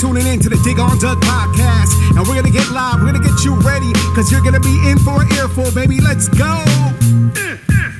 tuning in to the Dig on Doug podcast. And we're gonna get live, we're gonna get you ready, cause you're gonna be in for an earful, baby. Let's go.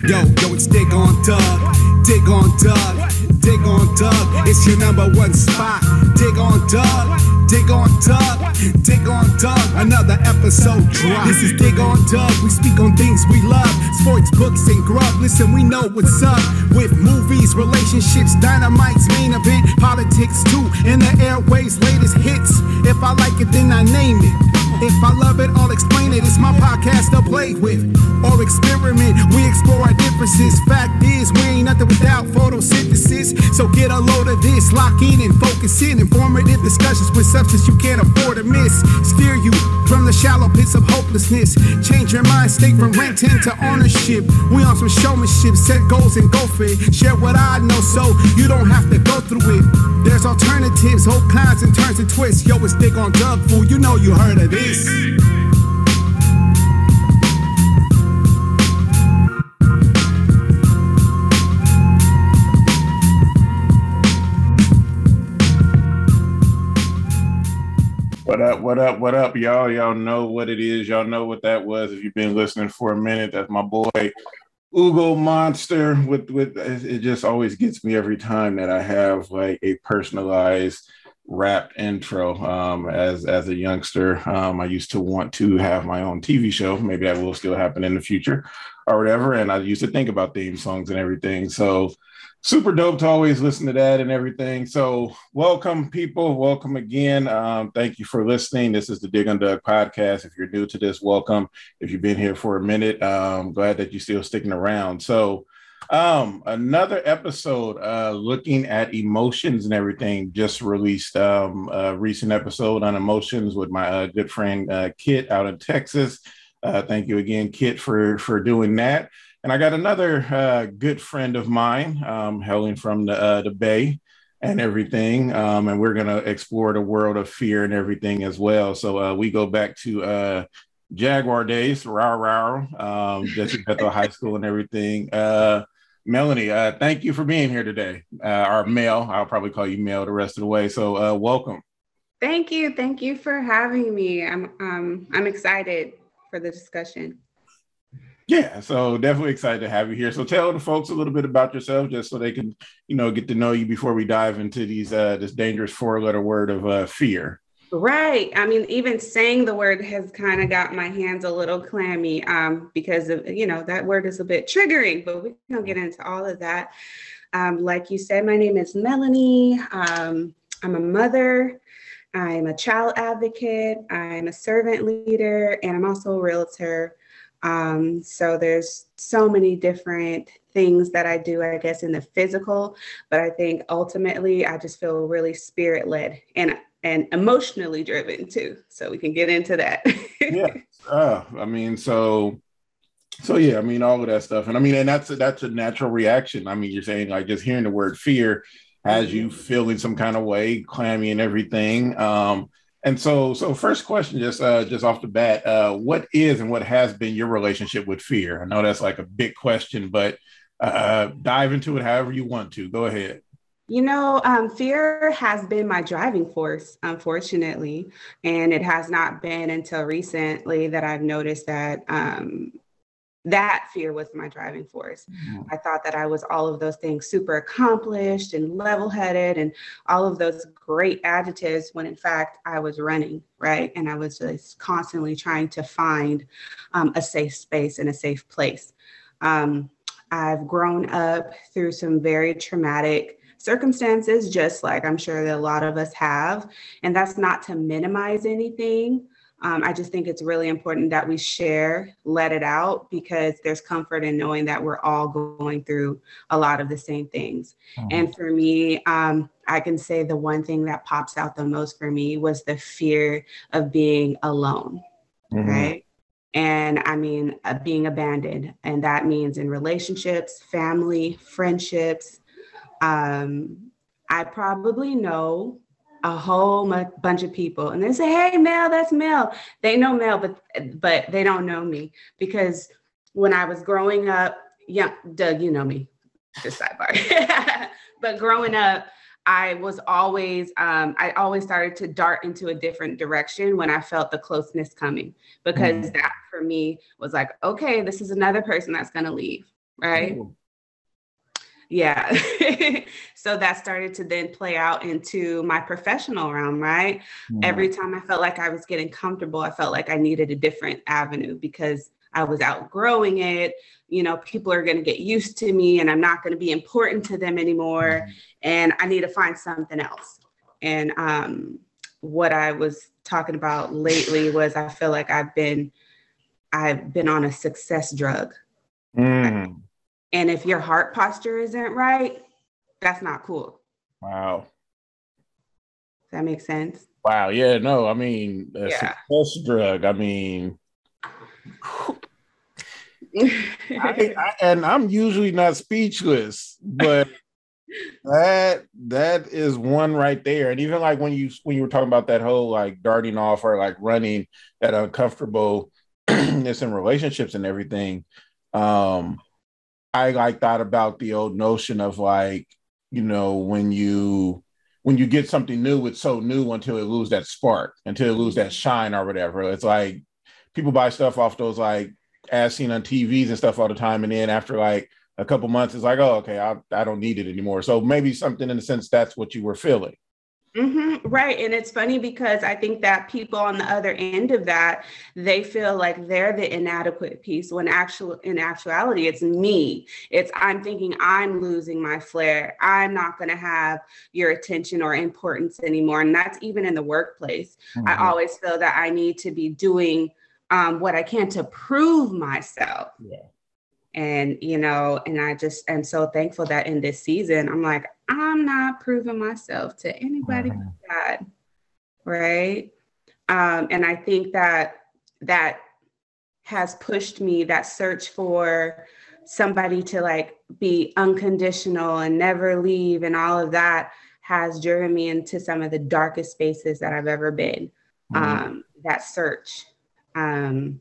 Yo, yo, it's Dig on Doug. Dig on Doug. Dig on Doug. It's your number one spot. Dig on Doug. Dig on Doug, dig on Doug, another episode drop. This is Dig on Doug, we speak on things we love sports, books, and grub. Listen, we know what's up with movies, relationships, dynamite's main event, politics too, and the airways' latest hits. If I like it, then I name it. If I love it, I'll explain it. It's my podcast to play with or experiment. We explore our differences. Fact is, we ain't nothing without photosynthesis. So get a load of this, lock in and focus in. Informative discussions with substance you can't afford to miss. Steer you from the shallow pits of hopelessness. Change your mind state from renting to ownership. We on some showmanship, set goals and go for it. Share what I know so you don't have to go through it. There's alternatives, whole kinds and turns and twists. Yo, it's Dig on Doug Fool. You know you heard of this. What up, what up, what up, y'all? Y'all know what it is. Y'all know what that was. If you've been listening for a minute, that's my boy Ugo Monster. With with it just always gets me every time that I have like a personalized rap intro. Um, as as a youngster, um, I used to want to have my own TV show. Maybe that will still happen in the future, or whatever. And I used to think about theme songs and everything. So super dope to always listen to that and everything. So welcome, people. Welcome again. Um, thank you for listening. This is the Dig on Doug podcast. If you're new to this, welcome. If you've been here for a minute, um, glad that you're still sticking around. So um, another episode uh, looking at emotions and everything just released um, a recent episode on emotions with my uh, good friend uh, Kit out in Texas. Uh, thank you again, Kit, for for doing that. And I got another uh, good friend of mine, um, hailing from the uh, the Bay and everything, um, and we're gonna explore the world of fear and everything as well. So uh, we go back to uh, Jaguar days, rah rah, um, Jesse Bethel High School and everything. Uh, Melanie, uh, thank you for being here today. Uh, or Mel, I'll probably call you Mel the rest of the way. So uh, welcome. Thank you, thank you for having me. I'm um, I'm excited for the discussion. Yeah, so definitely excited to have you here. So tell the folks a little bit about yourself, just so they can, you know, get to know you before we dive into these uh, this dangerous four letter word of uh, fear. Right. I mean, even saying the word has kind of got my hands a little clammy um, because of, you know, that word is a bit triggering, but we don't get into all of that. Um, like you said, my name is Melanie. Um, I'm a mother. I'm a child advocate. I'm a servant leader, and I'm also a realtor. Um, so there's so many different things that I do, I guess, in the physical, but I think ultimately I just feel really spirit led. And and emotionally driven too. So we can get into that. yeah. Uh, I mean, so so yeah, I mean all of that stuff. And I mean, and that's a, that's a natural reaction. I mean, you're saying like just hearing the word fear has you mm-hmm. feeling some kind of way, clammy and everything. Um, and so so first question just uh just off the bat, uh, what is and what has been your relationship with fear? I know that's like a big question, but uh dive into it however you want to. Go ahead. You know, um, fear has been my driving force, unfortunately. And it has not been until recently that I've noticed that um, that fear was my driving force. Mm-hmm. I thought that I was all of those things super accomplished and level headed and all of those great adjectives when in fact I was running, right? And I was just constantly trying to find um, a safe space and a safe place. Um, I've grown up through some very traumatic circumstances, just like I'm sure that a lot of us have. And that's not to minimize anything. Um, I just think it's really important that we share, let it out, because there's comfort in knowing that we're all going through a lot of the same things. Mm-hmm. And for me, um, I can say the one thing that pops out the most for me was the fear of being alone, mm-hmm. right? And I mean, uh, being abandoned. And that means in relationships, family, friendships, um, I probably know a whole bunch of people and they say, Hey, Mel, that's Mel. They know Mel, but, but they don't know me because when I was growing up, young, Doug, you know me, just sidebar. but growing up, I was always, um, I always started to dart into a different direction when I felt the closeness coming because mm. that for me was like, okay, this is another person that's going to leave. Right. Ooh. Yeah. so that started to then play out into my professional realm, right? Mm. Every time I felt like I was getting comfortable, I felt like I needed a different avenue because I was outgrowing it. You know, people are going to get used to me and I'm not going to be important to them anymore. Mm-hmm. And I need to find something else. And um, what I was talking about lately was I feel like I've been I've been on a success drug. Mm. And if your heart posture isn't right, that's not cool. Wow. Does that make sense? Wow. Yeah. No, I mean, a yeah. success drug. I mean, I, I, and I'm usually not speechless, but that that is one right there. And even like when you when you were talking about that whole like darting off or like running that uncomfortableness in relationships and everything, um, I like thought about the old notion of like you know when you when you get something new, it's so new until it lose that spark, until it lose that shine or whatever. It's like people buy stuff off those like as seen on TVs and stuff all the time, and then after like a couple months, it's like, oh, okay, I, I don't need it anymore. So maybe something in the sense that's what you were feeling. Mm-hmm, right. And it's funny because I think that people on the other end of that, they feel like they're the inadequate piece when actual in actuality, it's me. It's I'm thinking I'm losing my flair. I'm not going to have your attention or importance anymore. And that's even in the workplace. Mm-hmm. I always feel that I need to be doing um, what I can to prove myself. Yeah. And, you know, and I just am so thankful that in this season, I'm like, I'm not proving myself to anybody mm-hmm. God. Right. Um, and I think that that has pushed me, that search for somebody to like be unconditional and never leave and all of that has driven me into some of the darkest spaces that I've ever been. Mm-hmm. Um, that search um,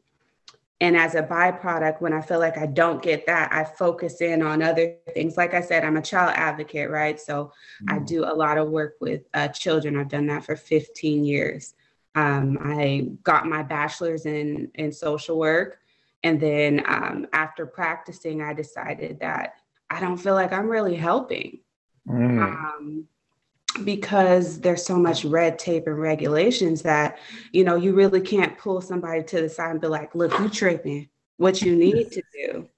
and as a byproduct, when I feel like I don't get that, I focus in on other things. Like I said, I'm a child advocate, right? So mm-hmm. I do a lot of work with uh, children. I've done that for 15 years. Um, I got my bachelor's in in social work, and then um, after practicing, I decided that I don't feel like I'm really helping. Mm. Um, because there's so much red tape and regulations that you know you really can't pull somebody to the side and be like look you tripping. What you need to do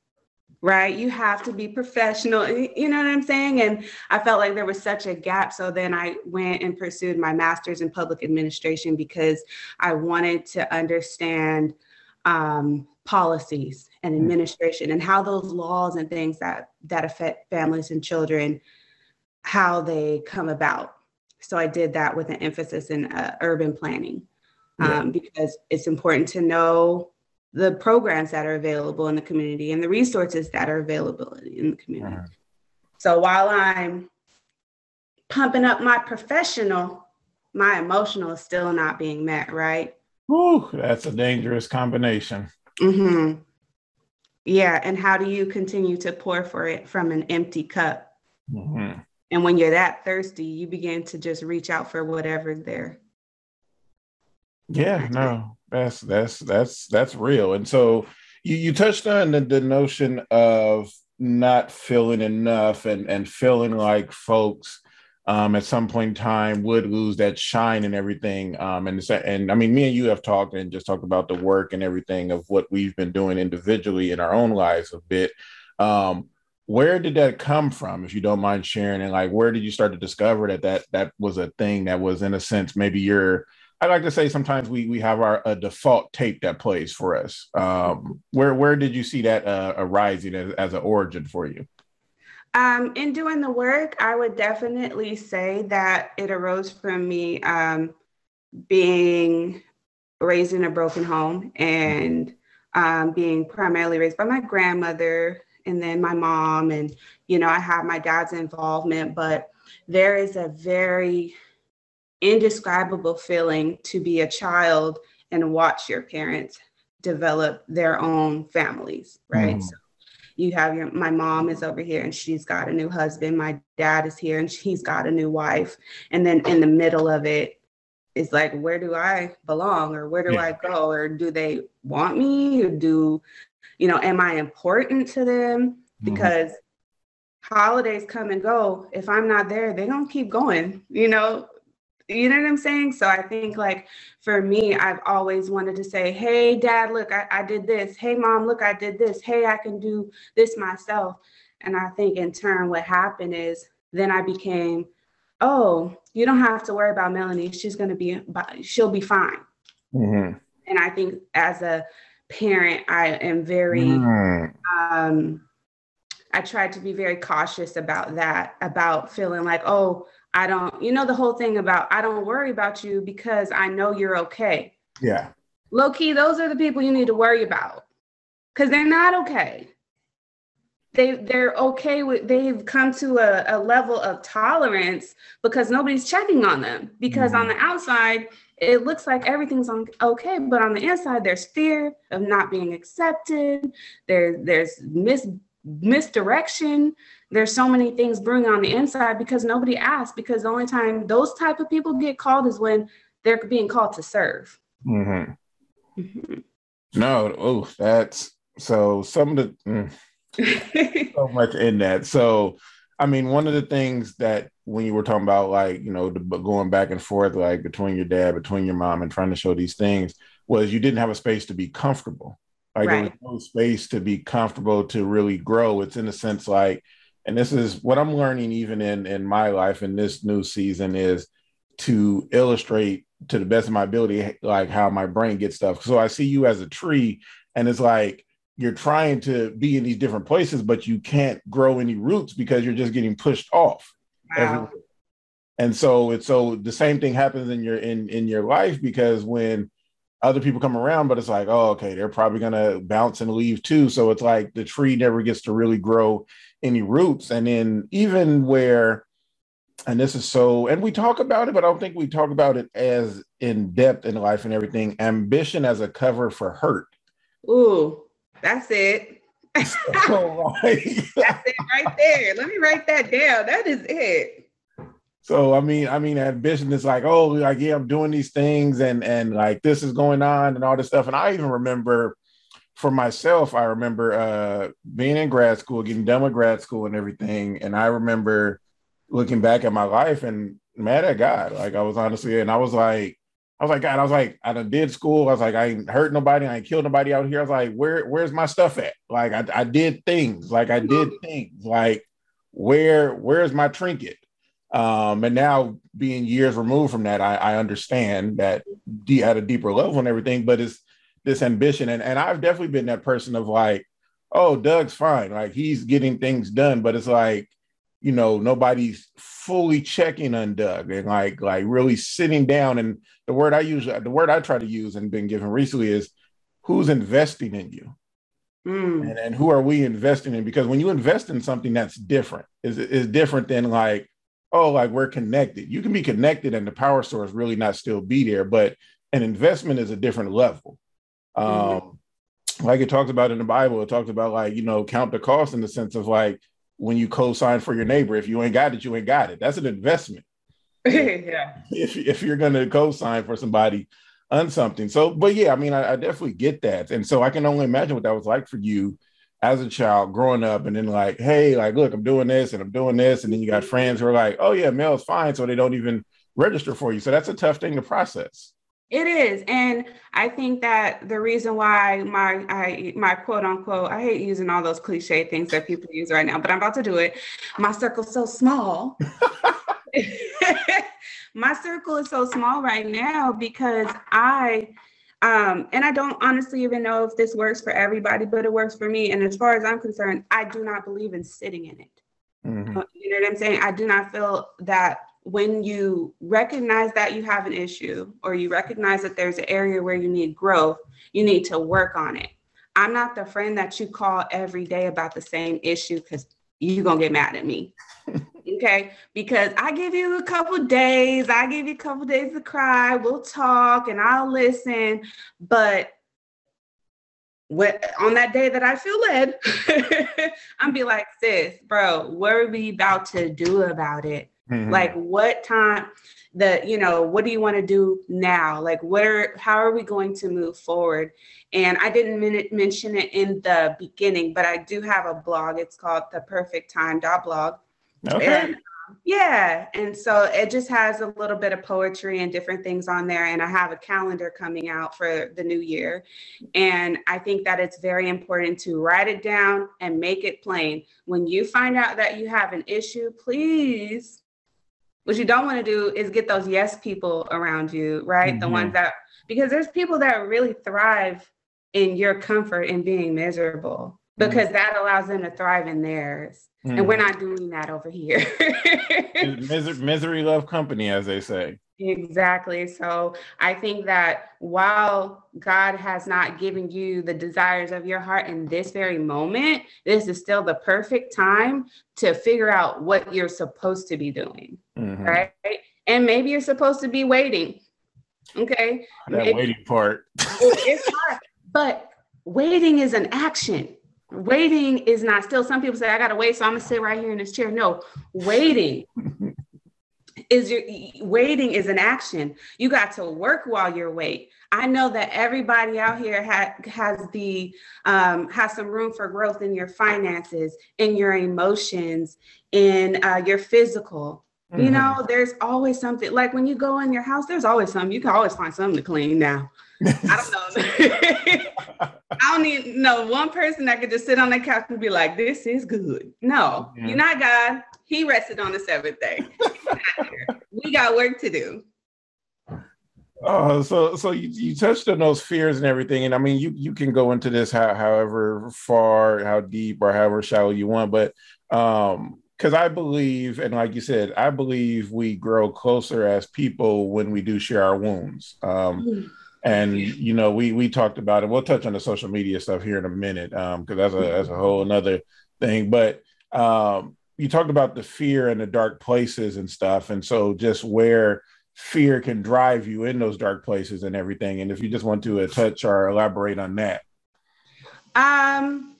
right? You have to be professional you know what i'm saying? And i felt like there was such a gap so then i went and pursued my master's in public administration because i wanted to understand um, policies and hmm. administration and how those laws and things that that affect families and children how they come about. So I did that with an emphasis in uh, urban planning um, yeah. because it's important to know the programs that are available in the community and the resources that are available in the community. Uh-huh. So while I'm pumping up my professional, my emotional is still not being met, right? Ooh, that's a dangerous combination. Mm-hmm. Yeah, and how do you continue to pour for it from an empty cup? Mm-hmm. And when you're that thirsty, you begin to just reach out for whatever's there. Yeah, no, that's that's that's that's real. And so you, you touched on the, the notion of not feeling enough and and feeling like folks um, at some point in time would lose that shine and everything. Um, and and I mean, me and you have talked and just talked about the work and everything of what we've been doing individually in our own lives a bit. Um, where did that come from if you don't mind sharing? And like where did you start to discover that that that was a thing that was in a sense maybe your i like to say sometimes we we have our a default tape that plays for us. Um where where did you see that uh, arising as, as an origin for you? Um, in doing the work, I would definitely say that it arose from me um, being raised in a broken home and um, being primarily raised by my grandmother and then my mom and you know i have my dad's involvement but there is a very indescribable feeling to be a child and watch your parents develop their own families right mm. so you have your my mom is over here and she's got a new husband my dad is here and he's got a new wife and then in the middle of it is like where do i belong or where do yeah. i go or do they want me or do you know am i important to them mm-hmm. because mm-hmm. holidays come and go if i'm not there they don't keep going you know you know what I'm saying? So I think like for me, I've always wanted to say, hey, dad, look, I, I did this. Hey, mom, look, I did this. Hey, I can do this myself. And I think in turn, what happened is then I became, oh, you don't have to worry about Melanie. She's going to be, she'll be fine. Mm-hmm. And I think as a parent, I am very, mm. um, I tried to be very cautious about that, about feeling like, oh, I don't, you know, the whole thing about I don't worry about you because I know you're okay. Yeah. Low key, those are the people you need to worry about because they're not okay. They they're okay with they've come to a, a level of tolerance because nobody's checking on them. Because mm-hmm. on the outside, it looks like everything's on okay, but on the inside, there's fear of not being accepted. There, there's mis misdirection there's so many things brewing on the inside because nobody asked because the only time those type of people get called is when they're being called to serve mm-hmm. Mm-hmm. no oh that's so some of the mm, so much in that so i mean one of the things that when you were talking about like you know the, going back and forth like between your dad between your mom and trying to show these things was you didn't have a space to be comfortable like right. there was no space to be comfortable to really grow it's in a sense like and this is what I'm learning even in in my life in this new season is to illustrate to the best of my ability like how my brain gets stuff. So I see you as a tree and it's like you're trying to be in these different places but you can't grow any roots because you're just getting pushed off. Wow. And so it's so the same thing happens in your in in your life because when other people come around, but it's like, oh, okay, they're probably gonna bounce and leave too. So it's like the tree never gets to really grow any roots. And then even where, and this is so, and we talk about it, but I don't think we talk about it as in depth in life and everything. Ambition as a cover for hurt. Ooh, that's it. So, like, that's it right there. Let me write that down. That is it. So I mean, I mean, ambition is like, oh, like yeah, I'm doing these things, and and like this is going on, and all this stuff. And I even remember for myself, I remember uh, being in grad school, getting done with grad school and everything. And I remember looking back at my life and mad at God. Like I was honestly, and I was like, I was like, God, I was like, I done did school. I was like, I ain't hurt nobody. I ain't killed nobody out here. I was like, where, where's my stuff at? Like I, I did things. Like I did things. Like where, where's my trinket? Um, and now being years removed from that, I, I understand that at a deeper level and everything, but it's this ambition. And, and I've definitely been that person of like, oh, Doug's fine. Like he's getting things done, but it's like, you know, nobody's fully checking on Doug and like like really sitting down. And the word I use, the word I try to use and been given recently is who's investing in you? Mm. And, and who are we investing in? Because when you invest in something that's different, is is different than like, oh, like we're connected. You can be connected and the power source really not still be there, but an investment is a different level. Mm-hmm. Um, like it talks about in the Bible, it talks about like, you know, count the cost in the sense of like when you co-sign for your neighbor, if you ain't got it, you ain't got it. That's an investment. yeah. If, if you're going to co-sign for somebody on something. So, but yeah, I mean, I, I, definitely get that. And so I can only imagine what that was like for you as a child growing up and then like, hey, like, look, I'm doing this and I'm doing this. And then you got friends who are like, oh yeah, Mel's fine. So they don't even register for you. So that's a tough thing to process. It is, and I think that the reason why my I my quote unquote I hate using all those cliche things that people use right now, but I'm about to do it. My circle's so small. my circle is so small right now because I um, and I don't honestly even know if this works for everybody, but it works for me. And as far as I'm concerned, I do not believe in sitting in it. Mm-hmm. You know what I'm saying? I do not feel that when you recognize that you have an issue or you recognize that there's an area where you need growth, you need to work on it. I'm not the friend that you call every day about the same issue because you're going to get mad at me. okay. Because I give you a couple days, I give you a couple days to cry, we'll talk and I'll listen. But what on that day that I feel led, I'm be like, sis, bro, what are we about to do about it? Mm-hmm. Like what time the, you know, what do you want to do now? Like what are how are we going to move forward? And I didn't min- mention it in the beginning, but I do have a blog. It's called the perfect time blog. Okay. And yeah. And so it just has a little bit of poetry and different things on there. And I have a calendar coming out for the new year. And I think that it's very important to write it down and make it plain. When you find out that you have an issue, please, what you don't want to do is get those yes people around you, right? Mm-hmm. The ones that, because there's people that really thrive in your comfort and being miserable because mm-hmm. that allows them to thrive in theirs. Mm. And we're mm. not doing that over here. misery, misery love company, as they say. Exactly. So I think that while God has not given you the desires of your heart in this very moment, this is still the perfect time to figure out what you're supposed to be doing. Mm-hmm. Right. And maybe you're supposed to be waiting. Okay. That maybe, waiting part. it's hard, but waiting is an action waiting is not still some people say i gotta wait so i'm gonna sit right here in this chair no waiting is your waiting is an action you got to work while you're wait i know that everybody out here ha- has the um, has some room for growth in your finances in your emotions in uh, your physical mm-hmm. you know there's always something like when you go in your house there's always something you can always find something to clean now I don't know. I don't need no one person that could just sit on the couch and be like, "This is good." No, yeah. you're not God. He rested on the seventh day. we got work to do. Oh, so so you, you touched on those fears and everything, and I mean, you you can go into this how, however far, how deep, or however shallow you want, but um, because I believe, and like you said, I believe we grow closer as people when we do share our wounds. Um, mm-hmm and you know we we talked about it we'll touch on the social media stuff here in a minute um because that's a that's a whole another thing but um you talked about the fear and the dark places and stuff and so just where fear can drive you in those dark places and everything and if you just want to uh, touch or elaborate on that um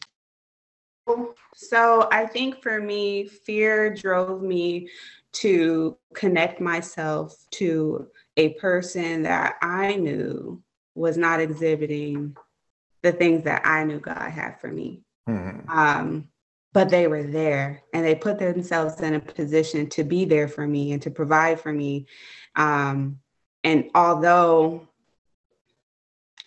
so i think for me fear drove me to connect myself to a person that I knew was not exhibiting the things that I knew God had for me. Mm-hmm. Um, but they were there and they put themselves in a position to be there for me and to provide for me. Um, and although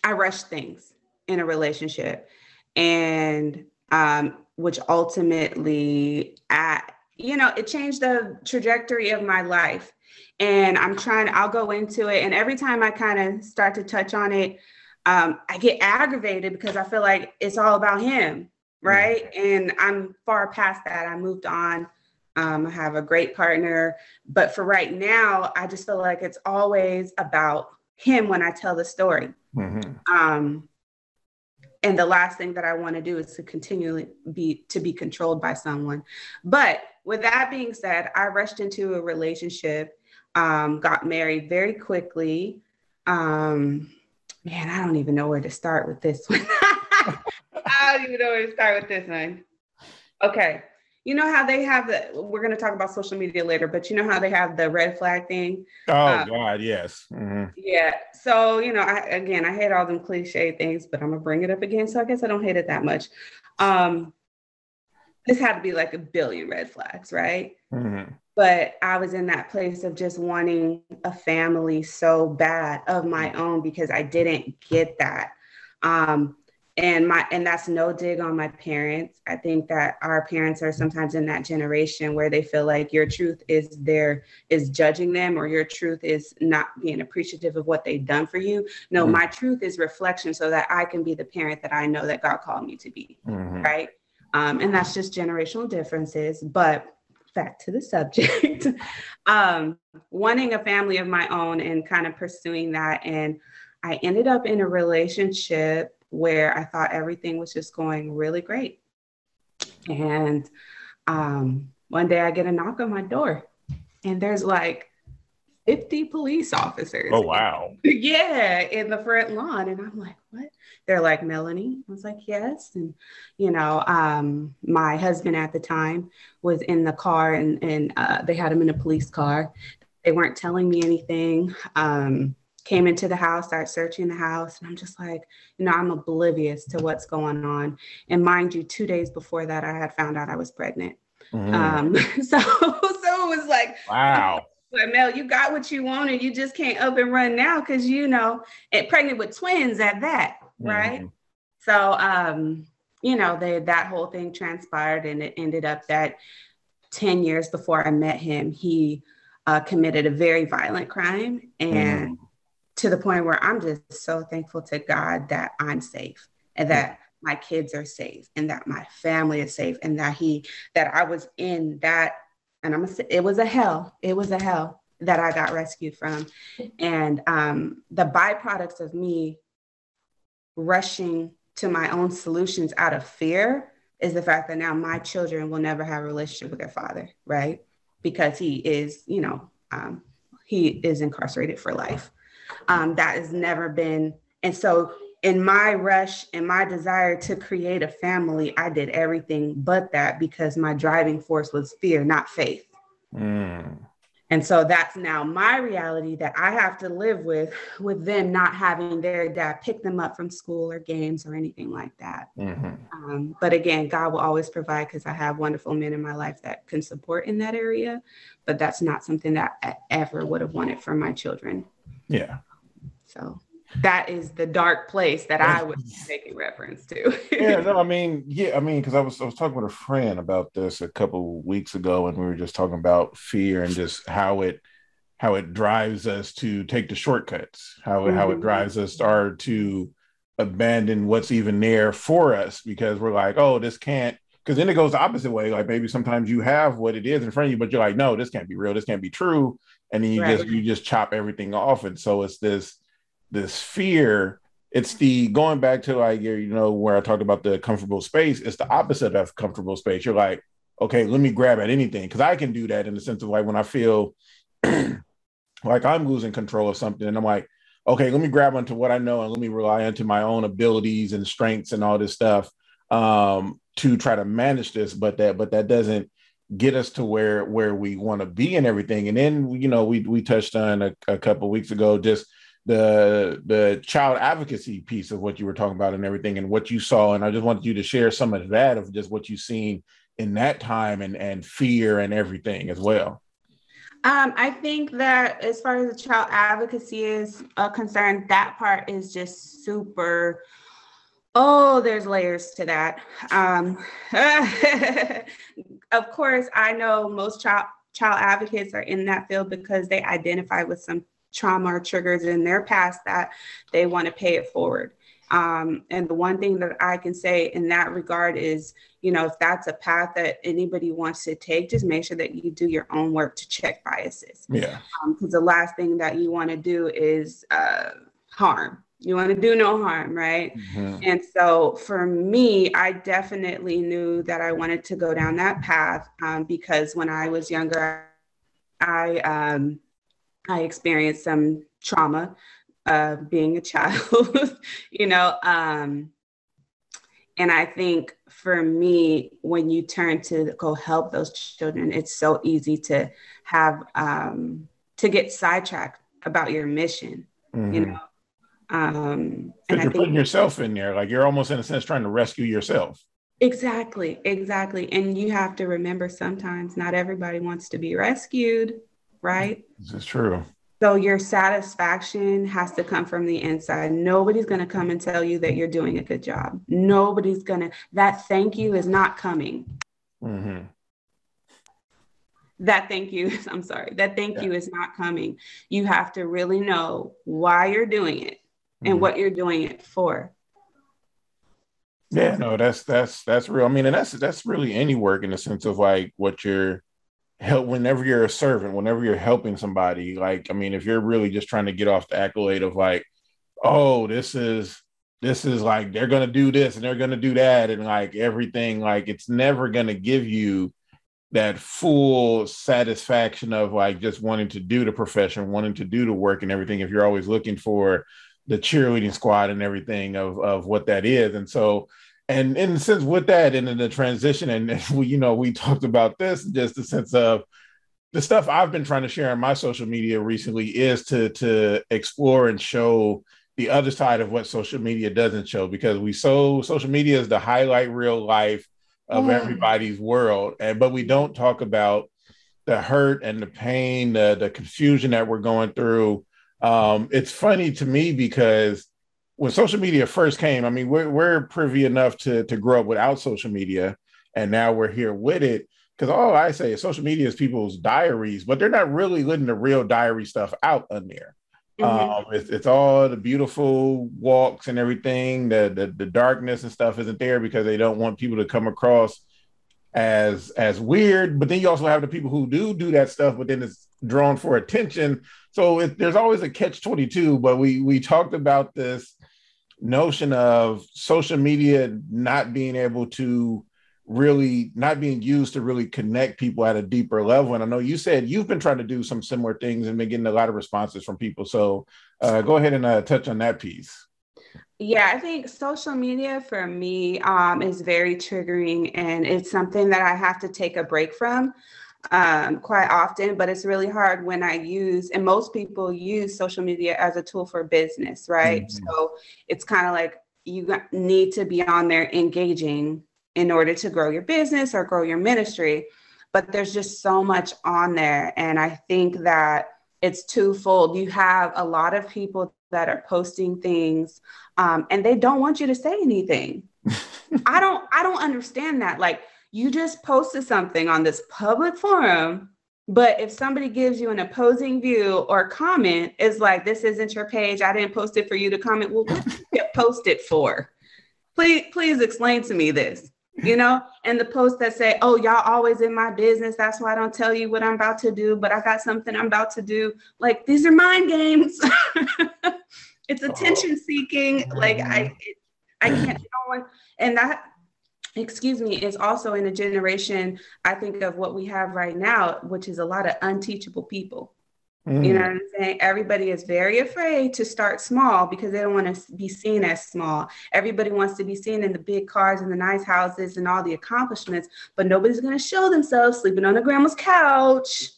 I rushed things in a relationship, and um, which ultimately, at you know, it changed the trajectory of my life and I'm trying, I'll go into it. And every time I kind of start to touch on it, um, I get aggravated because I feel like it's all about him. Right. And I'm far past that. I moved on. Um, I have a great partner. But for right now, I just feel like it's always about him when I tell the story. Mm-hmm. Um, and the last thing that I want to do is to continually be to be controlled by someone. But with that being said, I rushed into a relationship um, got married very quickly. Um, man, I don't even know where to start with this one. Even know where to start with this one. Okay. You know how they have the, we're going to talk about social media later, but you know how they have the red flag thing? Oh, uh, God, yes. Mm-hmm. Yeah. So, you know, I, again, I hate all them cliche things, but I'm going to bring it up again. So I guess I don't hate it that much. Um, this had to be like a billion red flags, right? Mm-hmm but I was in that place of just wanting a family so bad of my own because I didn't get that. Um, and my and that's no dig on my parents. I think that our parents are sometimes in that generation where they feel like your truth is there is judging them or your truth is not being appreciative of what they've done for you. No, mm-hmm. my truth is reflection so that I can be the parent that I know that God called me to be. Mm-hmm. Right. Um, and that's just generational differences. But back to the subject, um, wanting a family of my own and kind of pursuing that. And I ended up in a relationship where I thought everything was just going really great. And um, one day I get a knock on my door, and there's like 50 police officers. Oh, wow. yeah, in the front lawn. And I'm like, what? They're like, Melanie. I was like, yes. And, you know, um, my husband at the time was in the car and, and uh, they had him in a police car. They weren't telling me anything. Um, came into the house, started searching the house, and I'm just like, you know, I'm oblivious to what's going on. And mind you, two days before that, I had found out I was pregnant. Mm-hmm. Um, so, so it was like, wow. But Mel, you got what you wanted. You just can't up and run now because you know, and pregnant with twins at that, right? Mm-hmm. So, um, you know, they that whole thing transpired, and it ended up that ten years before I met him, he uh, committed a very violent crime, and mm to the point where I'm just so thankful to God that I'm safe and that my kids are safe and that my family is safe and that he that I was in that and I'm a, it was a hell it was a hell that I got rescued from. And um, the byproducts of me rushing to my own solutions out of fear is the fact that now my children will never have a relationship with their father right? Because he is you know um, he is incarcerated for life um, that has never been. And so, in my rush and my desire to create a family, I did everything but that because my driving force was fear, not faith. Mm. And so that's now my reality that I have to live with, with them not having their dad pick them up from school or games or anything like that. Mm-hmm. Um, but again, God will always provide because I have wonderful men in my life that can support in that area. But that's not something that I ever would have wanted for my children. Yeah. So that is the dark place that I was making reference to. yeah, no, I mean, yeah, I mean, because I was I was talking with a friend about this a couple weeks ago, and we were just talking about fear and just how it how it drives us to take the shortcuts, how it, mm-hmm. how it mm-hmm. drives us or to abandon what's even there for us because we're like, oh, this can't. Because then it goes the opposite way. Like maybe sometimes you have what it is in front of you, but you're like, no, this can't be real. This can't be true. And then you right. just you just chop everything off, and so it's this this fear it's the going back to like you know where i talked about the comfortable space it's the opposite of comfortable space you're like okay let me grab at anything because i can do that in the sense of like when i feel like i'm losing control of something and i'm like okay let me grab onto what i know and let me rely onto my own abilities and strengths and all this stuff um, to try to manage this but that but that doesn't get us to where where we want to be and everything and then you know we we touched on a, a couple weeks ago just the the child advocacy piece of what you were talking about and everything and what you saw and i just wanted you to share some of that of just what you've seen in that time and and fear and everything as well um, I think that as far as the child advocacy is uh, concerned, that part is just super. Oh, there's layers to that. Um, of course, I know most child child advocates are in that field because they identify with some trauma or triggers in their past that they want to pay it forward. Um, and the one thing that I can say in that regard is, you know, if that's a path that anybody wants to take, just make sure that you do your own work to check biases. Yeah. Because um, the last thing that you want to do is uh, harm. You want to do no harm, right? Mm-hmm. And so for me, I definitely knew that I wanted to go down that path um, because when I was younger, I um, I experienced some trauma uh, being a child, you know. Um, and I think for me, when you turn to go help those children, it's so easy to have um, to get sidetracked about your mission, mm-hmm. you know. Um, and you're putting yourself in there, like you're almost in a sense trying to rescue yourself. Exactly, exactly. And you have to remember sometimes not everybody wants to be rescued right? This is true. So your satisfaction has to come from the inside. Nobody's going to come and tell you that you're doing a good job. Nobody's going to, that thank you is not coming. Mm-hmm. That thank you, I'm sorry, that thank yeah. you is not coming. You have to really know why you're doing it and mm-hmm. what you're doing it for. Yeah, no, that's that's that's real. I mean, and that's that's really any work in the sense of like what you're help whenever you're a servant, whenever you're helping somebody. Like, I mean, if you're really just trying to get off the accolade of like, oh, this is this is like they're gonna do this and they're gonna do that and like everything, like it's never gonna give you that full satisfaction of like just wanting to do the profession, wanting to do the work and everything. If you're always looking for the cheerleading squad and everything of of what that is, and so and in the sense with that and in the transition, and we you know we talked about this just the sense of the stuff I've been trying to share on my social media recently is to to explore and show the other side of what social media doesn't show because we so social media is the highlight real life of mm. everybody's world and but we don't talk about the hurt and the pain the, the confusion that we're going through um, it's funny to me because when social media first came i mean we're, we're privy enough to to grow up without social media and now we're here with it because all i say is social media is people's diaries but they're not really letting the real diary stuff out on there Mm-hmm. Um, it's, it's all the beautiful walks and everything. The, the the darkness and stuff isn't there because they don't want people to come across as as weird. But then you also have the people who do do that stuff, but then it's drawn for attention. So it, there's always a catch twenty two. But we we talked about this notion of social media not being able to really not being used to really connect people at a deeper level. And I know you said you've been trying to do some similar things and been getting a lot of responses from people. So uh, go ahead and uh, touch on that piece. Yeah, I think social media for me um, is very triggering and it's something that I have to take a break from um, quite often, but it's really hard when I use, and most people use social media as a tool for business, right? Mm-hmm. So it's kind of like you need to be on there engaging in order to grow your business or grow your ministry. But there's just so much on there. And I think that it's twofold. You have a lot of people that are posting things um, and they don't want you to say anything. I don't I don't understand that. Like you just posted something on this public forum, but if somebody gives you an opposing view or comment, is like this isn't your page. I didn't post it for you to comment. Well, what did you post it for? Please, please explain to me this you know, and the posts that say, oh, y'all always in my business. That's why I don't tell you what I'm about to do, but I got something I'm about to do. Like, these are mind games. it's attention seeking. Like, I, it, I can't, and that, excuse me, is also in a generation, I think, of what we have right now, which is a lot of unteachable people. Mm. You know what I'm saying? Everybody is very afraid to start small because they don't want to be seen as small. Everybody wants to be seen in the big cars and the nice houses and all the accomplishments, but nobody's going to show themselves sleeping on a grandma's couch.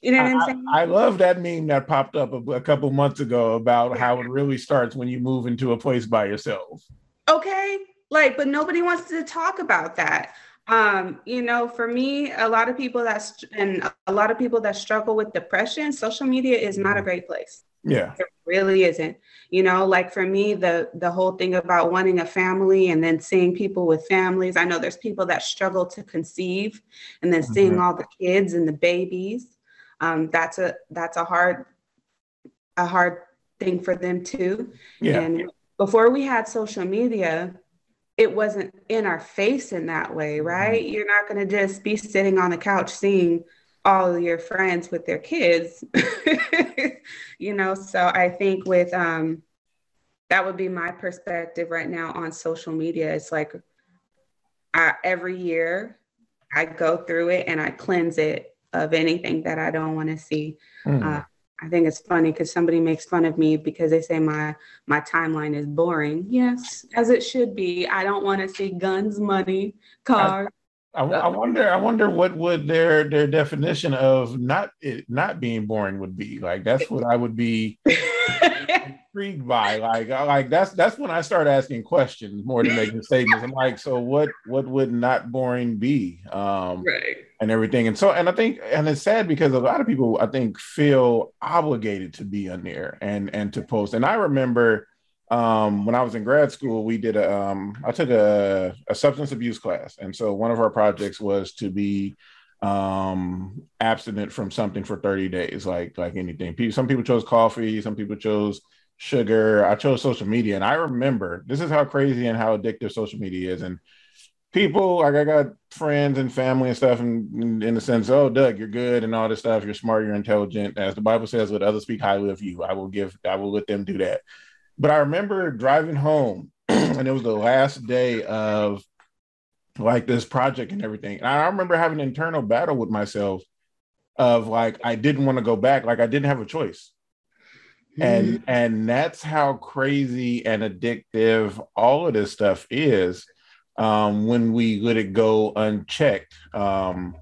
You know what I, am saying? I love that meme that popped up a, a couple months ago about how it really starts when you move into a place by yourself. Okay. Like, but nobody wants to talk about that. Um, you know, for me, a lot of people that and a lot of people that struggle with depression, social media is not a great place. Yeah. It really isn't. You know, like for me, the the whole thing about wanting a family and then seeing people with families. I know there's people that struggle to conceive and then mm-hmm. seeing all the kids and the babies. Um, that's a that's a hard a hard thing for them too. Yeah. And before we had social media, it wasn't in our face in that way, right? Mm-hmm. You're not going to just be sitting on the couch seeing all of your friends with their kids, you know. So I think with um, that would be my perspective right now on social media. It's like I, every year I go through it and I cleanse it of anything that I don't want to see. Mm. Uh, I think it's funny because somebody makes fun of me because they say my my timeline is boring. Yes, as it should be. I don't want to see guns, money, cars. I, I, I, wonder. I wonder what would their their definition of not it not being boring would be. Like that's what I would be intrigued by. Like like that's that's when I start asking questions more than making statements. I'm like, so what what would not boring be? Um, right and everything. And so, and I think, and it's sad because a lot of people, I think, feel obligated to be on there and and to post. And I remember um, when I was in grad school, we did a, um, I took a, a substance abuse class, and so one of our projects was to be um abstinent from something for 30 days like like anything. People, some people chose coffee some people chose sugar. I chose social media. And i remember this is how crazy and how addictive social media is. And people like I got friends and family and stuff, and in, the sense, oh, Doug, you're good and all this stuff. You're smart. You're intelligent. As the Bible says, let others speak highly of you. I will give. I will let them do that. But I remember driving home, and it was the last day of like this project and everything. And I remember having an internal battle with myself of like I didn't want to go back, like I didn't have a choice. Mm-hmm. And and that's how crazy and addictive all of this stuff is um, when we let it go unchecked. Um,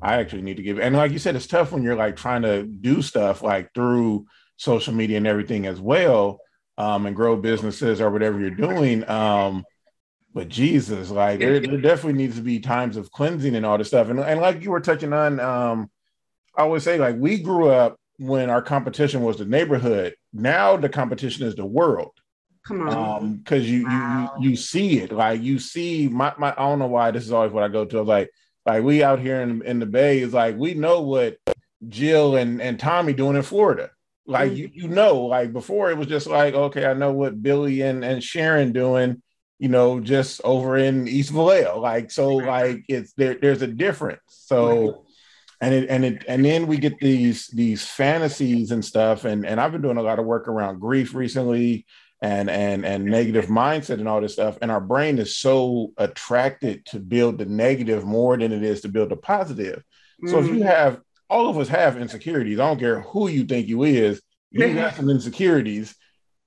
I actually need to give and like you said, it's tough when you're like trying to do stuff like through social media and everything as well, um, and grow businesses or whatever you're doing. Um, but Jesus, like there, there, definitely needs to be times of cleansing and all this stuff. And, and like you were touching on, um, I would say like we grew up when our competition was the neighborhood. Now the competition is the world. Come on. because um, you, wow. you you see it. Like you see my, my I don't know why this is always what I go to. I was like, like we out here in, in the Bay is like we know what Jill and, and Tommy doing in Florida. Like mm-hmm. you, you know, like before it was just like, okay, I know what Billy and, and Sharon doing you know, just over in East Vallejo. Like, so like it's there, there's a difference. So and it and it and then we get these these fantasies and stuff. And and I've been doing a lot of work around grief recently and and and negative mindset and all this stuff. And our brain is so attracted to build the negative more than it is to build the positive. Mm. So if you mm. have all of us have insecurities, I don't care who you think you is, you have some insecurities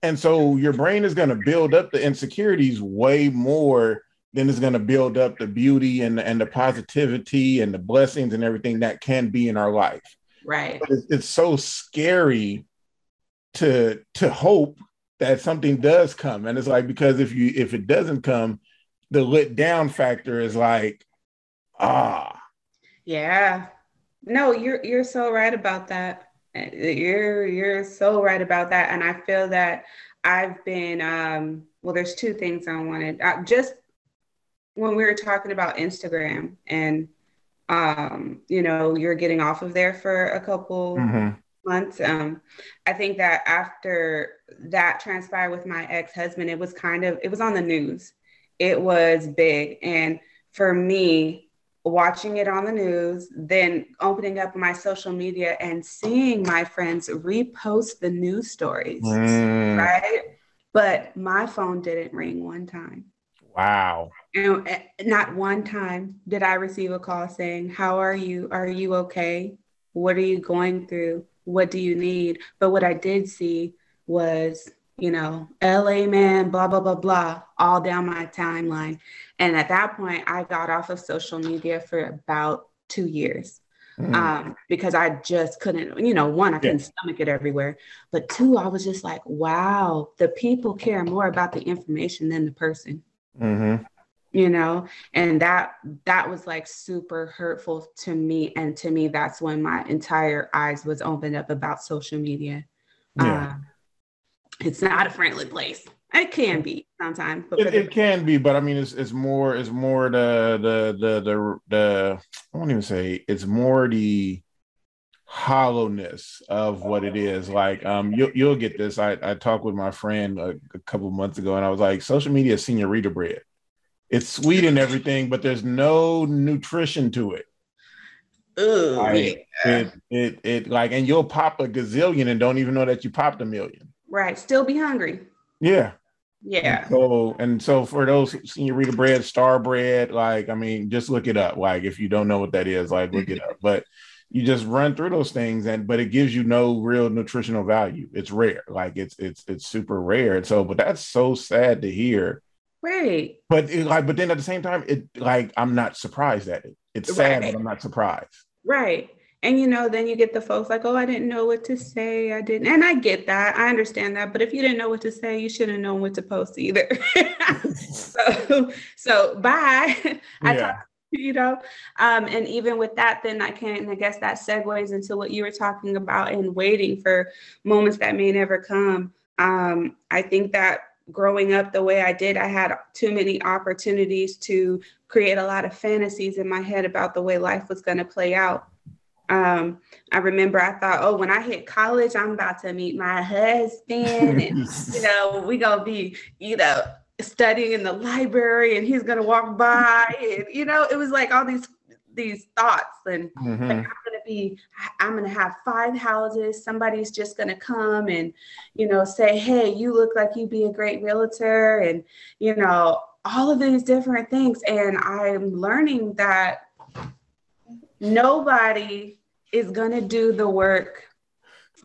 and so your brain is going to build up the insecurities way more than it's going to build up the beauty and, and the positivity and the blessings and everything that can be in our life. Right. It's, it's so scary to to hope that something does come. And it's like because if you if it doesn't come, the lit down factor is like, ah. Yeah. No, you're you're so right about that. You're you're so right about that, and I feel that I've been um, well. There's two things I wanted. Uh, just when we were talking about Instagram, and um, you know, you're getting off of there for a couple mm-hmm. months. Um, I think that after that transpired with my ex husband, it was kind of it was on the news. It was big, and for me, watching it on the news, then opening up my social media and seeing my friends repost the news stories, mm. right? But my phone didn't ring one time. Wow. And not one time did I receive a call saying, How are you? Are you okay? What are you going through? What do you need? But what I did see was you know, LA man, blah, blah, blah, blah, all down my timeline. And at that point, I got off of social media for about two years mm. um, because I just couldn't, you know, one, I couldn't stomach it everywhere. But two, I was just like, wow, the people care more about the information than the person. Mm-hmm. You know, and that that was like super hurtful to me. And to me, that's when my entire eyes was opened up about social media. Yeah. Um, it's not a friendly place. It can be sometimes. But it, it, can be, but I mean, it's it's more it's more the the the the the I won't even say it's more the hollowness of what it is. Like um, you'll you'll get this. I I talked with my friend a, a couple months ago, and I was like, social media is senorita bread. It's sweet and everything, but there's no nutrition to it. Ooh, like, yeah. it, it it like, and you'll pop a gazillion and don't even know that you popped a million. Right. Still be hungry. Yeah. Yeah. And so and so for those senorita bread, star bread, like I mean, just look it up. Like if you don't know what that is, like look it up. But you just run through those things and but it gives you no real nutritional value. It's rare. Like it's it's it's super rare. And so, but that's so sad to hear. Right. But it, like, but then at the same time, it like I'm not surprised at it. It's sad, right. but I'm not surprised. Right. And you know, then you get the folks like, oh, I didn't know what to say. I didn't. And I get that. I understand that. But if you didn't know what to say, you shouldn't have known what to post either. so, so bye. I yeah. talk, you know. Um, and even with that, then I can, I guess that segues into what you were talking about and waiting for moments that may never come. Um, I think that growing up the way I did, I had too many opportunities to create a lot of fantasies in my head about the way life was going to play out. Um, I remember I thought, oh, when I hit college, I'm about to meet my husband, and you know, we gonna be, you know, studying in the library, and he's gonna walk by, and you know, it was like all these these thoughts, and mm-hmm. like, I'm gonna be, I'm gonna have five houses. Somebody's just gonna come and, you know, say, hey, you look like you'd be a great realtor, and you know, all of these different things. And I'm learning that nobody is going to do the work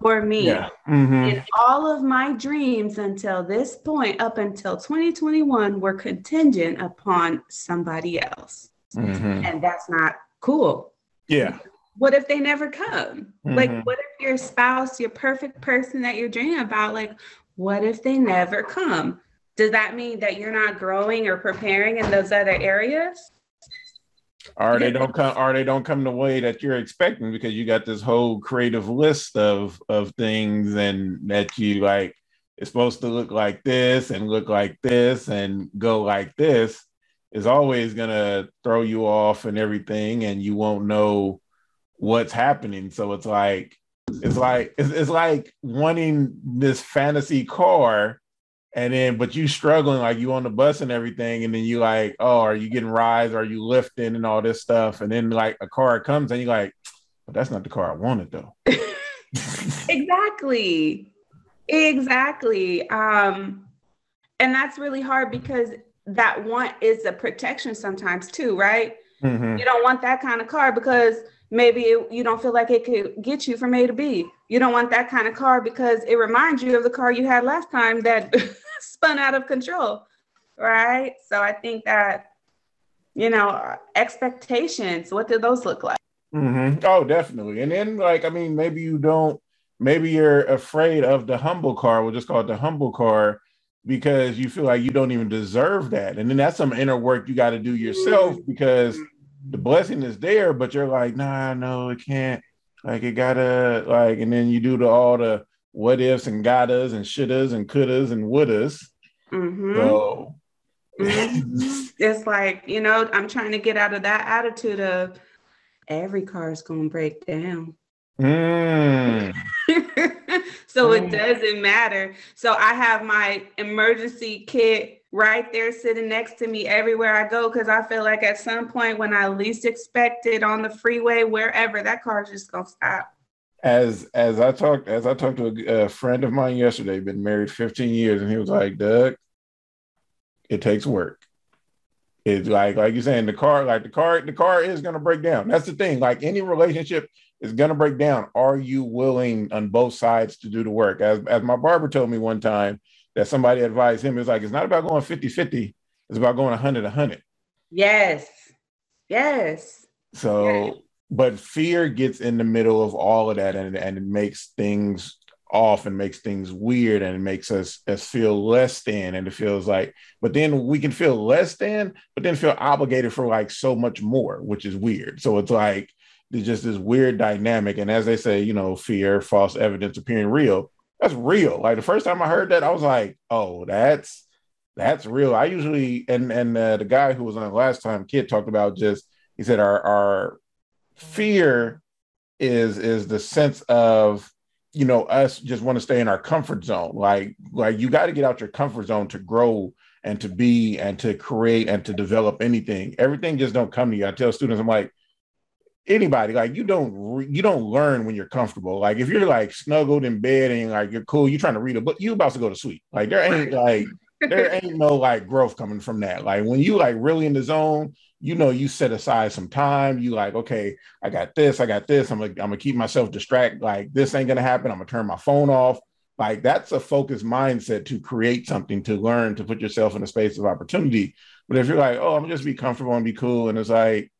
for me. Yeah. Mm-hmm. And all of my dreams until this point, up until 2021, were contingent upon somebody else. Mm-hmm. And that's not cool. Yeah. What if they never come? Mm-hmm. Like, what if your spouse, your perfect person that you're dreaming about, like, what if they never come? Does that mean that you're not growing or preparing in those other areas? Or they don't come or they don't come the way that you're expecting because you got this whole creative list of of things and that you like it's supposed to look like this and look like this and go like this is always going to throw you off and everything and you won't know what's happening. So it's like it's like it's, it's like wanting this fantasy car and then but you struggling like you on the bus and everything and then you like oh are you getting rides? Are you lifting and all this stuff? And then like a car comes and you're like but that's not the car i wanted though. Exactly. Exactly. Um and that's really hard because that want is a protection sometimes too right? Mm-hmm. you don't want that kind of car because maybe it, you don't feel like it could get you from a to b. You don't want that kind of car because it reminds you of the car you had last time that spun out of control, right? So I think that, you know, expectations, what do those look like? Mm-hmm. Oh, definitely. And then, like, I mean, maybe you don't, maybe you're afraid of the humble car. We'll just call it the humble car because you feel like you don't even deserve that. And then that's some inner work you got to do yourself mm-hmm. because the blessing is there, but you're like, nah, no, it can't. Like, it gotta, like, and then you do the all the, what ifs and gottas and shouldas and couldas and wouldas. Mm-hmm. So mm-hmm. it's like, you know, I'm trying to get out of that attitude of every car is going to break down. Mm. so mm. it doesn't matter. So I have my emergency kit right there sitting next to me everywhere I go because I feel like at some point when I least expect it on the freeway, wherever, that car is just going to stop as as I talked as I talked to a, a, friend of mine yesterday, been married 15 years, and he was like, Doug, it takes work. It's like like you're saying, the car, like the car, the car is gonna break down. That's the thing. Like any relationship is gonna break down. Are you willing on both sides to do the work? As as my barber told me one time that somebody advised him, it's like it's not about going 50-50, it's about going 100 100. Yes. Yes. So yes but fear gets in the middle of all of that and, and it makes things off and makes things weird and it makes us, us feel less than. And it feels like but then we can feel less than but then feel obligated for like so much more which is weird. So it's like there's just this weird dynamic. And as they say you know fear false evidence appearing real that's real. Like the first time i heard that i was like oh that's that's real. I usually and and uh, the guy who was on last time kid talked about just he said our our fear is is the sense of you know us just want to stay in our comfort zone. Like like you got to get out your comfort zone to grow and to be and to create and to develop anything. Everything just don't come to you. I tell students i'm like anybody like you don't you don't learn when you're comfortable. Like if you're like snuggled in bed and like you're cool you're trying to read a book you about to go to sleep. Like there ain't like there ain't no like growth coming from that. Like when you like really in the zone you know you set aside some time. You like okay i got this i got this. I'm gonna, I'm gonna keep myself distracted like this ain't gonna happen. I'm gonna turn my phone off. Like that's a focused mindset to create something to learn to put yourself in a space of opportunity. But if you're like oh i'm just be comfortable and be cool and it's like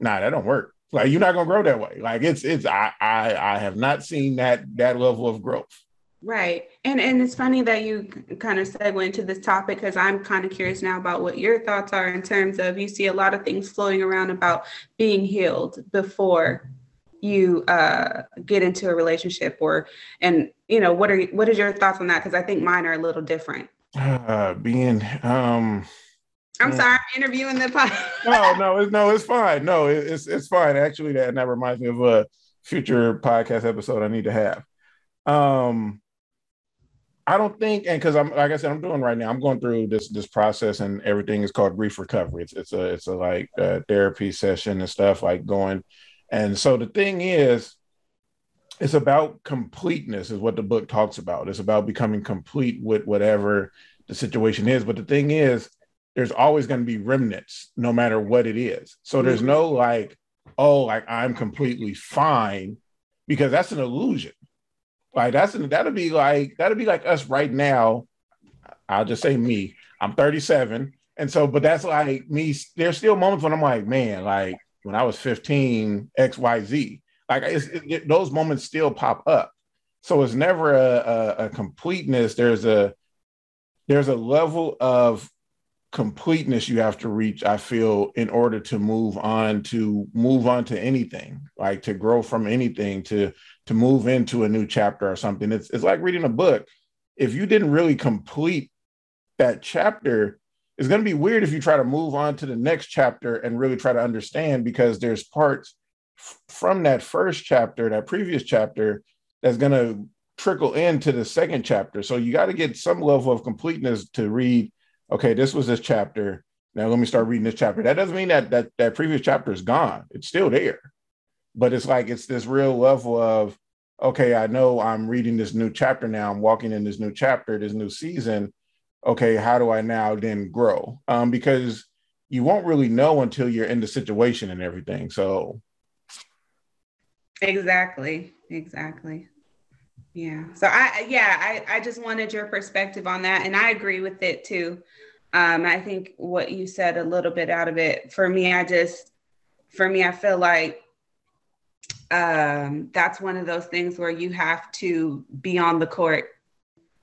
nah that don't work. Like you're not gonna grow that way. Like it's it's i i, I have not seen that that level of growth Right. And and it's funny that you kind of segue into this topic because I'm kind of curious now about what your thoughts are in terms of you see a lot of things floating around about being healed before you uh, get into a relationship or and you know what are what is your thoughts on that because I think mine are a little different. Uh, being um I'm sorry, I'm interviewing the pod. no, no, it's no, it's fine. No, it's it's fine. Actually, that that reminds me of a future podcast episode I need to have. Um I don't think, and because I'm like I said, I'm doing right now. I'm going through this this process, and everything is called grief recovery. It's it's a it's a like a therapy session and stuff like going. And so the thing is, it's about completeness, is what the book talks about. It's about becoming complete with whatever the situation is. But the thing is, there's always going to be remnants no matter what it is. So there's mm-hmm. no like, oh, like I'm completely fine because that's an illusion. Like that's that'll be like that'll be like us right now. I'll just say me. I'm 37. And so, but that's like me. There's still moments when I'm like, man, like when I was 15, XYZ. Like it, it, those moments still pop up. So it's never a, a, a completeness. There's a there's a level of completeness you have to reach i feel in order to move on to move on to anything like to grow from anything to to move into a new chapter or something it's, it's like reading a book if you didn't really complete that chapter it's going to be weird if you try to move on to the next chapter and really try to understand because there's parts f- from that first chapter that previous chapter that's going to trickle into the second chapter so you got to get some level of completeness to read okay, this was this chapter. Now let me start reading this chapter. That doesn't mean that that that previous chapter is gone. It's still there. But it's like it's this real level of okay, I know I'm reading this new chapter now. I'm walking in this new chapter, this new season. Okay, how do I now then grow? Um, because you won't really know until you're in the situation and everything. So exactly, exactly. Yeah. So I yeah, I, I just wanted your perspective on that. And I agree with it too. Um, I think what you said a little bit out of it. For me, I just for me, I feel like um that's one of those things where you have to be on the court.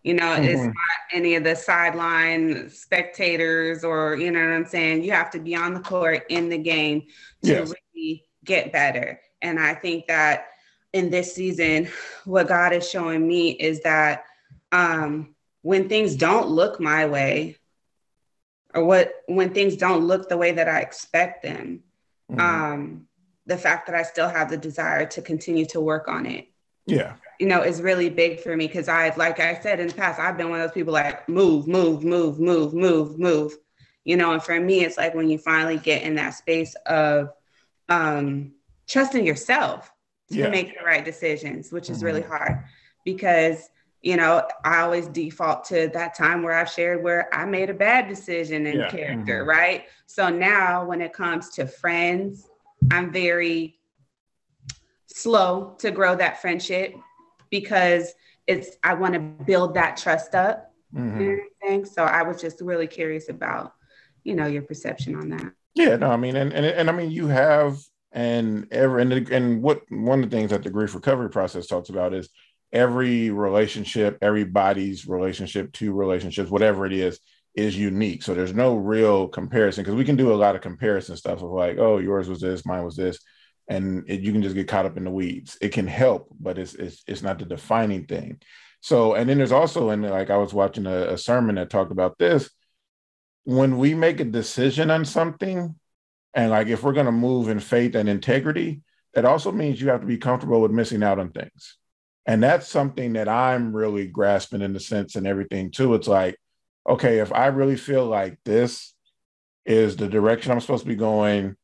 You know, mm-hmm. it's not any of the sideline spectators or you know what I'm saying. You have to be on the court in the game to yes. really get better. And I think that in this season, what God is showing me is that um, when things don't look my way, or what when things don't look the way that I expect them, mm-hmm. um, the fact that I still have the desire to continue to work on it. Yeah. You know, is really big for me because I've, like I said in the past, I've been one of those people like move, move, move, move, move, move. You know, and for me, it's like when you finally get in that space of um, trusting yourself to yeah. make the right decisions, which is mm-hmm. really hard because you know I always default to that time where I've shared where I made a bad decision in yeah. character, mm-hmm. right? So now when it comes to friends, I'm very slow to grow that friendship because it's I want to build that trust up. Mm-hmm. So I was just really curious about, you know, your perception on that. Yeah, no, I mean, and and, and I mean, you have and every and, and what one of the things that the grief recovery process talks about is every relationship everybody's relationship to relationships whatever it is is unique so there's no real comparison because we can do a lot of comparison stuff of like oh yours was this mine was this and it, you can just get caught up in the weeds it can help but it's it's, it's not the defining thing so and then there's also and like i was watching a, a sermon that talked about this when we make a decision on something and like if we're going to move in faith and integrity, that also means you have to be comfortable with missing out on things. And that's something that I'm really grasping in the sense and everything too. It's like, okay, if I really feel like this is the direction I'm supposed to be going,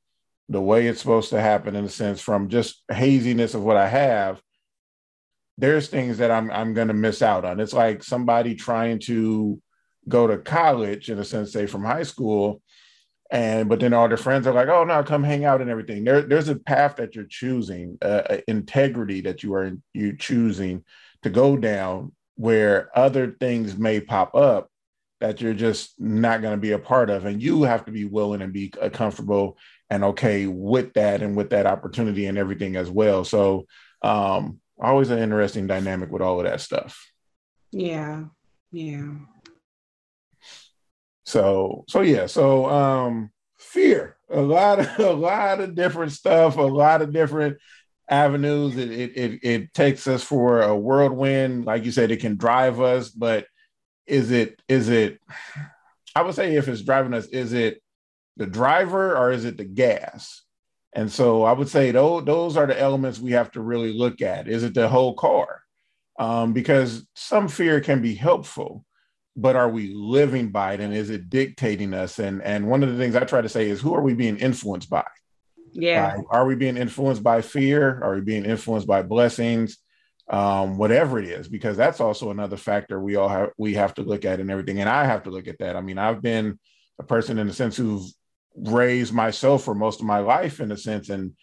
the way it's supposed to happen, in a sense, from just haziness of what I have, there's things that I'm I'm gonna miss out on. It's like somebody trying to go to college, in a sense, say from high school, and but then all their friends are like oh no come hang out and everything there, there's a path that you're choosing uh, integrity that you are you choosing to go down where other things may pop up that you're just not going to be a part of and you have to be willing and be uh, comfortable and okay with that and with that opportunity and everything as well so um always an interesting dynamic with all of that stuff yeah yeah so so yeah, so um fear. A lot of a lot of different stuff, a lot of different avenues. It it it, it takes us for a whirlwind. Like you said, it can drive us, but is it is it I would say if it's driving us, is it the driver or is it the gas? And so I would say those, those are the elements we have to really look at. Is it the whole car? Um, because some fear can be helpful, but are we living by it and is it dictating us and and one of the things i try to say is who are we being influenced by yeah uh, are we being influenced by fear are we being influenced by blessings um, whatever it is because that's also another factor we all have we have to look at and everything and i have to look at that. I mean i've been a person in a sense who's raised myself for most of my life in a sense and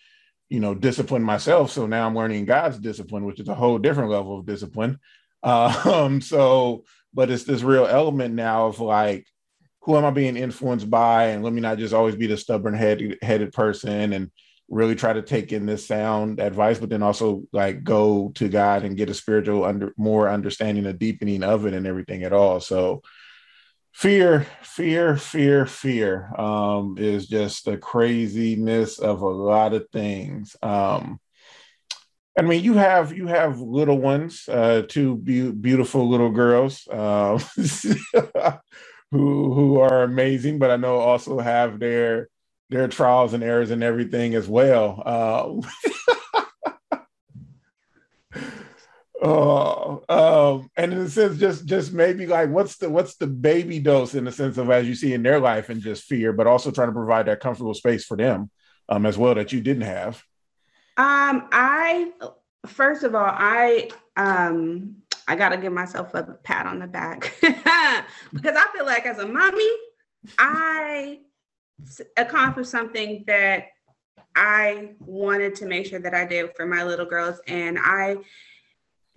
you know disciplined myself. So now i'm learning god's discipline which is a whole different level of discipline. Um so but it's this real element now of like who am i being influenced by? And let me not just always be the stubborn head headed person and really try to take in this sound advice but then also like go to god and get a spiritual under more understanding a deepening of it and everything at all. So fear fear fear fear um, is just the craziness of a lot of things. Um, i mean you have you have little ones uh, two be- beautiful little girls uh, who who are amazing but i know also have their their trials and errors and everything as well uh, Oh, um, and in a sense, just just maybe like what's the what's the baby dose in the sense of as you see in their life and just fear, but also trying to provide that comfortable space for them um, as well that you didn't have. Um, I first of all, I um, I gotta give myself a pat on the back because I feel like as a mommy, I accomplished something that I wanted to make sure that I did for my little girls, and I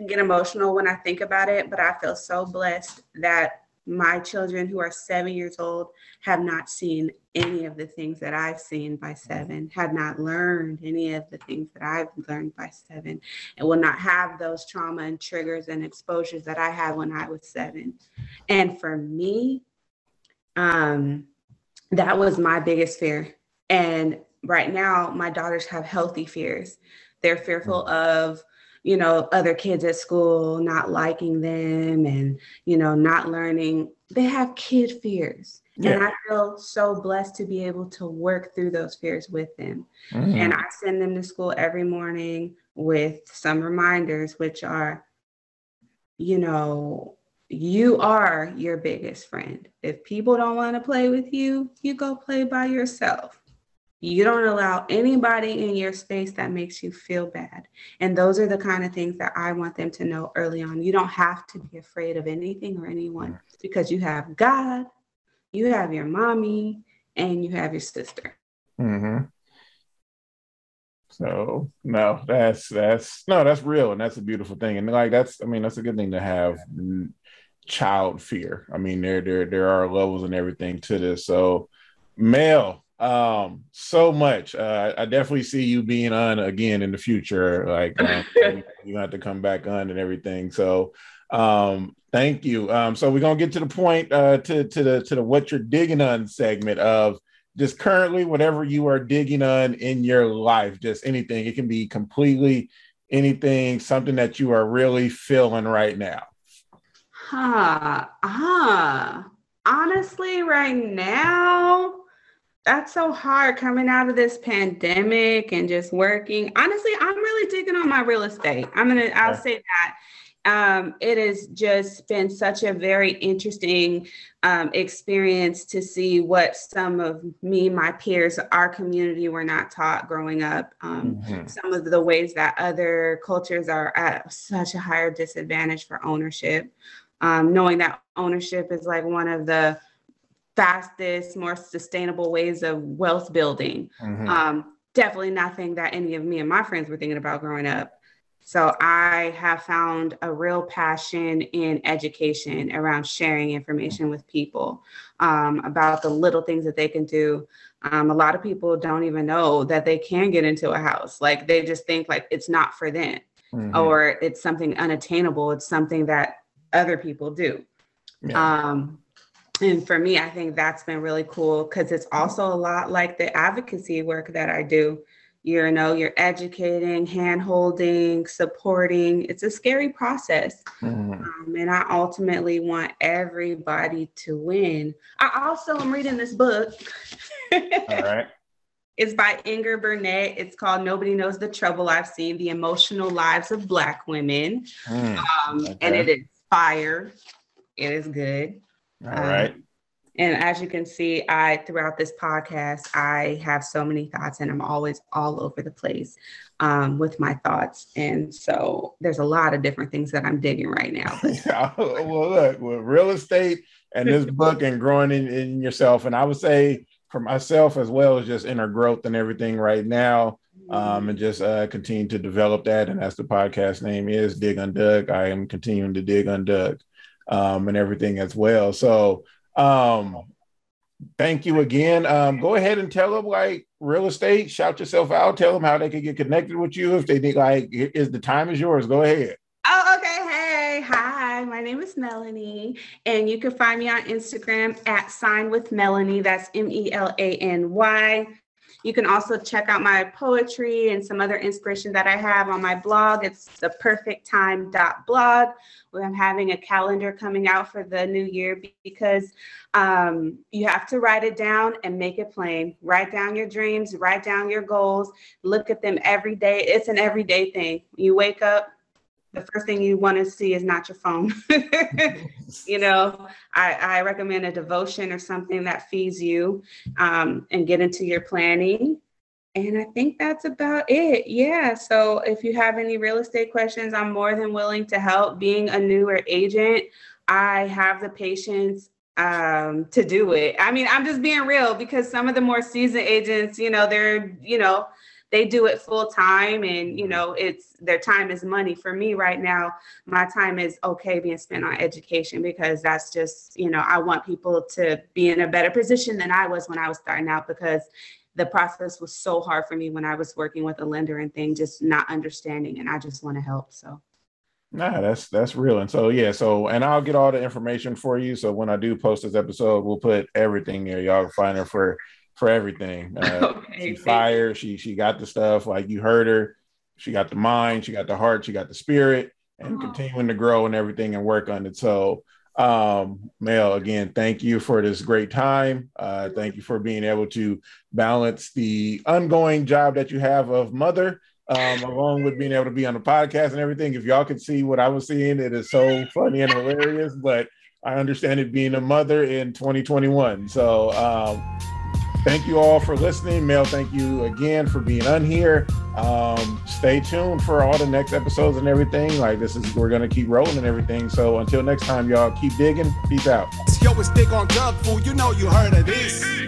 get emotional when I think about it, but I feel so blessed that my children who are seven years old have not seen any of the things that I've seen by seven, have not learned any of the things that I've learned by seven, and will not have those trauma and triggers and exposures that I had when I was seven. And for me, um, that was my biggest fear. And right now, my daughters have healthy fears. They're fearful mm. of you know, other kids at school not liking them and, you know, not learning. They have kid fears. Yeah. And I feel so blessed to be able to work through those fears with them. Mm-hmm. And I send them to school every morning with some reminders, which are, you know, you are your biggest friend. If people don't want to play with you, you go play by yourself. You don't allow anybody in your space that makes you feel bad. And those are the kind of things that I want them to know early on. You don't have to be afraid of anything or anyone because you have God, you have your mommy, and you have your sister. Mm-hmm. So no, that's that's no, that's real, and that's a beautiful thing, and like that's I mean that's a good thing to have child fear. I mean there there there are levels and everything to this. So Mel, um so much. Uh i definitely see you being on again in the future like um, you have to come back on and everything. So um thank you. Um so we're gonna get to the point uh to to the to the what you're digging on segment of just currently whatever you are digging on in your life just anything. It can be completely anything something that you are really feeling right now huh ah honestly right now that's so hard coming out of this pandemic and just working. Honestly, I'm really digging on my real estate. I'm gonna, I'll say that. Um, it has just been such a very interesting um, experience to see what some of me, my peers, our community were not taught growing up. Um, mm-hmm. Some of the ways that other cultures are at such a higher disadvantage for ownership. Um, knowing that ownership is like one of the fastest, more sustainable ways of wealth building. Mm-hmm. Um, definitely nothing that any of me and my friends were thinking about growing up. So I have found a real passion in education around sharing information with people um, about the little things that they can do. Um, a lot of people don't even know that they can get into a house. Like they just think like it's not for them mm-hmm. or it's something unattainable. It's something that other people do. Yeah. Um, and for me, I think that's been really cool because it's also a lot like the advocacy work that I do. You know, you're educating, hand holding, supporting. It's a scary process. Mm-hmm. Um, and I ultimately want everybody to win. I also am reading this book. All right. It's by Inger Burnett. It's called Nobody Knows the Trouble I've Seen The Emotional Lives of Black Women. Mm, um, okay. And it is fire. It is good. All um, right. And as you can see, I throughout this podcast, I have so many thoughts and I'm always all over the place um, with my thoughts. And so there's a lot of different things that I'm digging right now. well, look, with real estate and this book and growing in, in yourself. And I would say for myself as well as just inner growth and everything right now. Um, and just uh, continue to develop that. And that's the podcast name is Dig on Doug. I am continuing to dig on Doug um, and everything as well. So um, thank you again. Um, go ahead and tell them like real estate, shout yourself out, tell them how they can get connected with you. If they need like is the time is yours, go ahead. Oh, okay. Hey, hi. My name is Melany, and you can find me on Instagram at sign with Melany. That's M E L A N Y. You can also check out my poetry and some other inspiration that I have on my blog. It's the perfect time blog. I'm having a calendar coming out for the new year because um, you have to write it down and make it plain. Write down your dreams, write down your goals, look at them every day. It's an everyday thing. You wake up, the first thing you want to see is not your phone. you know, I, I, recommend a devotion or something that feeds you um, and get into your planning. And I think that's about it. Yeah. So if you have any real estate questions, I'm more than willing to help. Being a newer agent, I have the patience um, to do it. I mean, I'm just being real because some of the more seasoned agents, you know, they're, you know, they do it full time and you mm-hmm. know it's their time is money for me right now my time is okay being spent on education because that's just you know i want people to be in a better position than i was when i was starting out because the process was so hard for me when i was working with a lender and thing just not understanding and i just want to help so Nah, that's that's real. And so yeah, so and I'll get all the information for you. So when I do post this episode, we'll put everything there. Y'all can find her for for everything. Uh, okay, she's fire. She she got the stuff like you heard her. She got the mind. She got the heart. She got the spirit, and oh. continuing to grow and everything and work on it. So, um, Mel, again, thank you for this great time. Uh, thank you for being able to balance the ongoing job that you have of mother. Um, along with being able to be on the podcast and everything. If y'all could see what I was seeing, it is so funny and hilarious. But I understand it being a mother in 2021. So um, thank you all for listening. Mel, thank you again for being on here. Um, stay tuned for all the next episodes and everything. Like this is we're gonna keep rolling and everything. So until next time, y'all keep digging. Peace out. Yo, it's on Food. You know you heard of this.